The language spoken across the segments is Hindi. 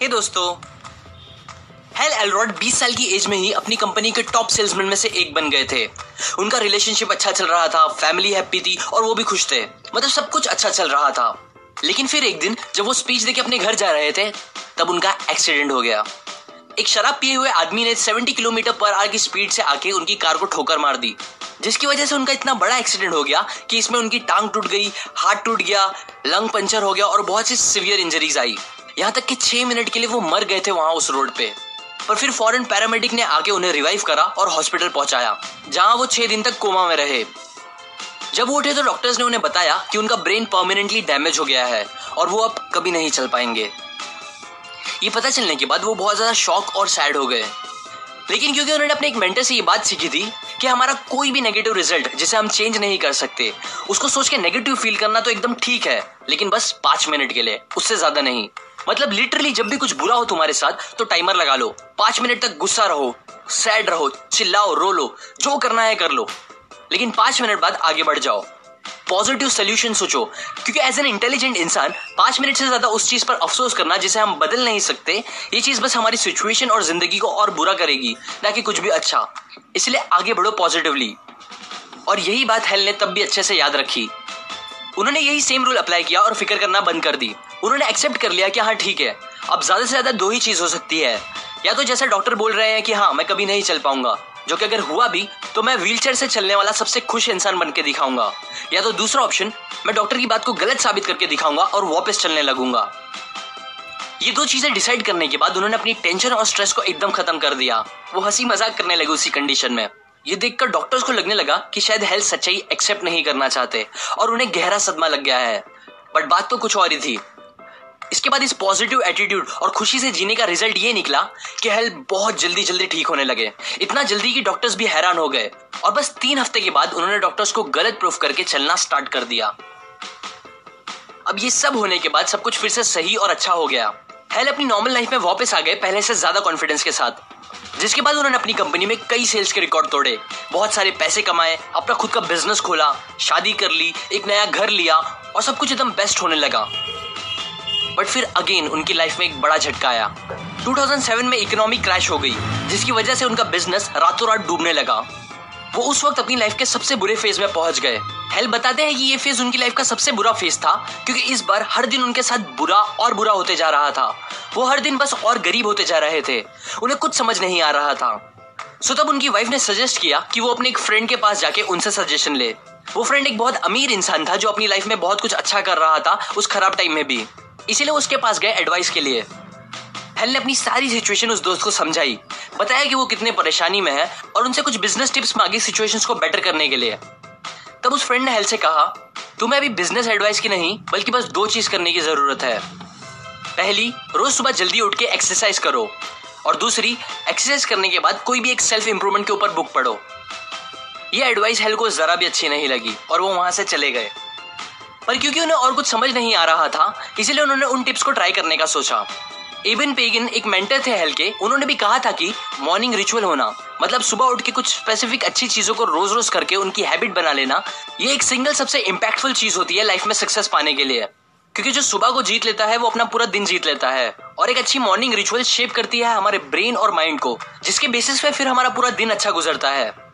हे दोस्तों। हेल एलरॉड 20 साल की एज में ही अपनी कंपनी के टॉप सेल्समैन में से एक बन गए थे। उनका रिलेशनशिप अच्छा चल रहा था फैमिली हैप्पी थी और वो भी खुश थे। मतलब सब कुछ अच्छा चल रहा था। लेकिन फिर एक दिन जब वो स्पीच देके अपने घर जा रहे थे, तब उनका एक्सीडेंट हो गया। एक शराब पिए हुए आदमी ने 70 किलोमीटर पर आर की स्पीड से आके उनकी कार को ठोकर मार दी। जिसकी वजह से उनका इतना बड़ा एक्सीडेंट हो गया कि इसमें उनकी टांग टूट गई, हाथ टूट गया लंग पंचर हो गया और बहुत सी सिवियर इंजरीज आई। यहाँ तक कि छह मिनट के लिए वो मर गए थे वहाँ उस रोड पे। पर फिर फॉरेन पैरामेडिक ने आके उन्हें रिवाइव करा और हॉस्पिटल पहुँचाया, जहाँ वो छह दिन तक कोमा में रहे। जब वो उठे तो डॉक्टर्स ने उन्हें बताया कि उनका ब्रेन परमानेंटली डैमेज हो गया है और वो अब कभी नहीं चल पाएँगे। ये पता चलने के बाद वो बहुत ज़्यादा शॉक और सैड हो गए। लेकिन क्योंकि उन्होंने अपने एक मेंटर से ये बात सीखी थी कि हमारा कोई भी नेगेटिव रिज़ल्ट जिसे हम चेंज नहीं कर सकते, उसको सोच के नेगेटिव फील करना तो एकदम ठीक है, लेकिन बस पाँच मिनट के लिए, उससे ज़्यादा नहीं। मतलब लिटरली जब भी कुछ बुरा हो तुम्हारे साथ तो टाइमर लगा लो। पाँच मिनट तक गुस्सा रहो सैड रहो, चिल्लाओ, रो लो, जो करना है कर लो। लेकिन पाँच मिनट बाद आगे बढ़ जाओ। पॉजिटिव सोल्यूशन सोचो, क्योंकि एज एन इंटेलिजेंट इंसान, पाँच मिनट से ज़्यादा उस चीज़ पर अफसोस करना, जिसे हम बदल नहीं सकते, ये चीज़ बस हमारी सिचुएशन और ज़िंदगी को और बुरा करेगी, ना कि कुछ भी अच्छा। इसलिए आगे बढ़ो पॉजिटिवली और यही बात हेल ने तब भी अच्छे से याद रखी। उन्होंने यही सेम रूल अप्लाई किया और फ़िक्र करना बंद कर दी। उन्होंने एक्सेप्ट कर लिया कि हाँ ठीक है। अब ज़्यादा से ज़्यादा दो ही चीज़ हो सकती है। या तो जैसे डॉक्टर बोल रहे हैं कि हाँ मैं कभी नहीं चल पाऊँगा, जो कि अगर हुआ भी तो मैं व्हीलचेयर से चलने वाला सबसे खुश इंसान बन के दिखाऊँगा। या तो दूसरा ऑप्शन मैं डॉक्टर की बात को गलत साबित करके दिखाऊँगा और वापस चलने लगूँगा। ये दो चीज़ें डिसाइड करने के बाद उन्होंने अपनी टेंशन और स्ट्रेस को एकदम खत्म कर दिया। वो हँसी मज़ाक करने लगे उसी कंडीशन में। ये देखकर डॉक्टर्स को लगने लगा कि शायद हेल्थ सच्चाई एक्सेप्ट नहीं करना चाहते और उन्हें गहरा सदमा लग गया है। बट बात तो कुछ और ही थी। इसके बाद इस पॉजिटिव एटीट्यूड और खुशी से जीने का रिज़ल्ट ये निकला कि हेल्थ बहुत जल्दी जल्दी ठीक होने लगे। इतना जल्दी कि डॉक्टर्स भी हैरान हो गए। और बस तीन हफ़्ते के बाद उन्होंने डॉक्टर्स को गलत प्रूफ करके चलना स्टार्ट कर दिया। अब ये सब होने के बाद सब कुछ फिर से सही और अच्छा हो गया। हेल अपनी नॉर्मल लाइफ में वापस आ गए पहले से ज़्यादा कॉन्फिडेंस के साथ। जिसके बाद उन्होंने अपनी कंपनी में कई सेल्स के रिकॉर्ड तोड़े। बहुत सारे पैसे कमाए, अपना खुद का बिज़नेस खोला, शादी कर ली, एक नया घर लिया और सब कुछ एकदम बेस्ट होने लगा। बट फिर अगेन उनकी लाइफ में एक बड़ा झटका आया। 2007 में इकोनॉमिक क्रैश हो गई, जिसकी वजह से उनका बिज़नेस रातों रात डूबने लगा। वो उस वक्त अपनी लाइफ के सबसे बुरे फ़ेज़ में पहुँच गए। हेल बताते हैं कि ये फ़ेज़ उनकी लाइफ का सबसे बुरा फ़ेज़ था, क्योंकि इस बार हर दिन उनके साथ बुरा और बुरा होते जा रहा था। वो हर दिन बस और गरीब होते जा रहे थे। उन्हें कुछ समझ नहीं आ रहा था। सो तब उनकी वाइफ ने सजेस्ट किया कि वो अपने एक फ्रेंड के पास जाके उनसे सजेशन ले। वो फ्रेंड एक बहुत अमीर इंसान था, जो अपनी लाइफ में बहुत कुछ अच्छा कर रहा था, उस खराब टाइम में भी। इसीलिए उसके पास गए एडवाइस के लिए। हेल ने अपनी सारी सिचुएशन उस दोस्त को समझाई। बताया कि वो कितने परेशानी में है और उनसे कुछ बिज़नेस टिप्स मांगी सिचुएशंस को बेटर करने के लिए। तब उस फ्रेंड ने हेल से कहा, तुम्हें अभी बिज़नेस एडवाइस की नहीं, बल्कि बस दो चीज़ करने की ज़रूरत है। पहली, रोज सुबह जल्दी उठ के एक्सरसाइज करो और दूसरी एक्सरसाइज करने के बाद कोई भी एक सेल्फ इंप्रूवमेंट के ऊपर बुक पढ़ो। ये एडवाइस हेल को जरा भी अच्छी नहीं लगी और वो वहाँ से चले गए। पर क्योंकि उन्हें और कुछ समझ नहीं आ रहा था, इसीलिए उन्होंने उन टिप्स को ट्राई करने का सोचा। एबिन पेगिन एक मेंटर थे हेल के, उन्होंने भी कहा था कि मॉर्निंग रिचुअल होना मतलब सुबह उठ के कुछ स्पेसिफिक अच्छी चीज़ों को रोज रोज करके उनकी हैबिट बना लेना, ये एक सिंगल सबसे इम्पैक्टफुल चीज़ होती है लाइफ में सक्सेस पाने के लिए। क्योंकि जो सुबह को जीत लेता है, वो अपना पूरा दिन जीत लेता है। और एक अच्छी मॉर्निंग रिचुअल शेप करती है हमारे ब्रेन और माइंड को, जिसके बेसिस पे फिर हमारा पूरा दिन अच्छा गुजरता है।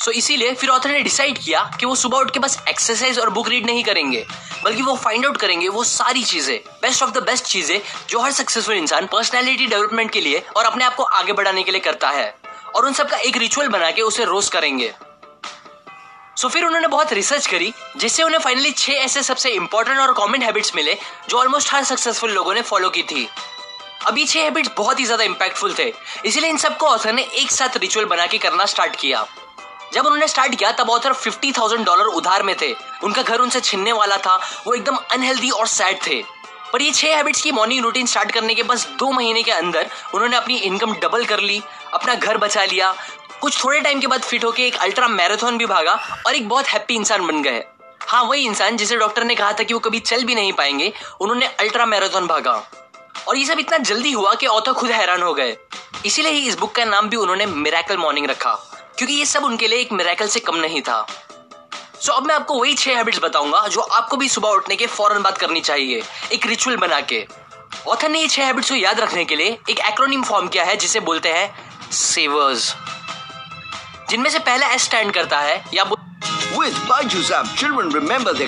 सो इसीलिए फिर ऑथर ने डिसाइड किया कि वो सुबह उठ के बस एक्सरसाइज और बुक रीड नहीं करेंगे बल्कि वो फाइंड आउट करेंगे वो सारी चीज़ें बेस्ट ऑफ़ द बेस्ट चीज़ें जो हर सक्सेसफुल इंसान पर्सनैलिटी डेवलपमेंट के लिए और अपने आप को आगे बढ़ाने के लिए करता है और उन सबका एक रिचुअल बना के उसे रोज करेंगे। सो so, फिर उन्होंने बहुत रिसर्च करी जिससे उन्हें फाइनली छह ऐसे सबसे इंपॉर्टेंट और कॉमन हैबिट्स मिले जो ऑलमोस्ट हर सक्सेसफुल लोगों ने फॉलो की थी। अब ये छह हैबिट्स बहुत ही ज़्यादा इंपैक्टफुल थे इसीलिए इन सबको ऑथर ने एक साथ रिचुअल बना के करना स्टार्ट किया। जब उन्होंने स्टार्ट किया, तब ऑथर फिफ्टी थाउज़ेंड डॉलर उधार में थे। उनका घर उनसे छिनने वाला था। वो एकदम अनहेल्दी और सैड थे। पर ये छह हैबिट्स की मॉर्निंग रूटीन स्टार्ट करने के बस दो महीने के अंदर उन्होंने अपनी इनकम डबल कर ली, अपना घर बचा लिया। कुछ थोड़े टाइम के बाद फिट होके एक अल्ट्रा मैराथन भी भागा और एक बहुत हैप्पी इंसान बन गए। हाँ वही इंसान जिसे डॉक्टर ने कहा था कि वो कभी चल भी नहीं पाएँगे, उन्होंने अल्ट्रा मैराथन भागा। और ये सब इतना जल्दी हुआ कि ऑथर खुद हैरान हो गए। इसीलिए ही इस बुक का नाम भी उन्होंने मिराकल मॉर्निंग रखा। क्योंकि ये सब उनके लिए एक मेरेकल से कम नहीं था। सो so, अब मैं आपको वही छह हैबिट्स बताऊँगा जो आपको भी सुबह उठने के फ़ौरन बात करनी चाहिए एक रिचुअल बना के। ऑथर ने ये छह हैबिट्स को याद रखने के लिए एक एक्रोनिम फॉर्म किया है जिसे बोलते हैं सेवर्स जिनमें से पहला एस स्टैंड करता है या With Baiju's app, children remember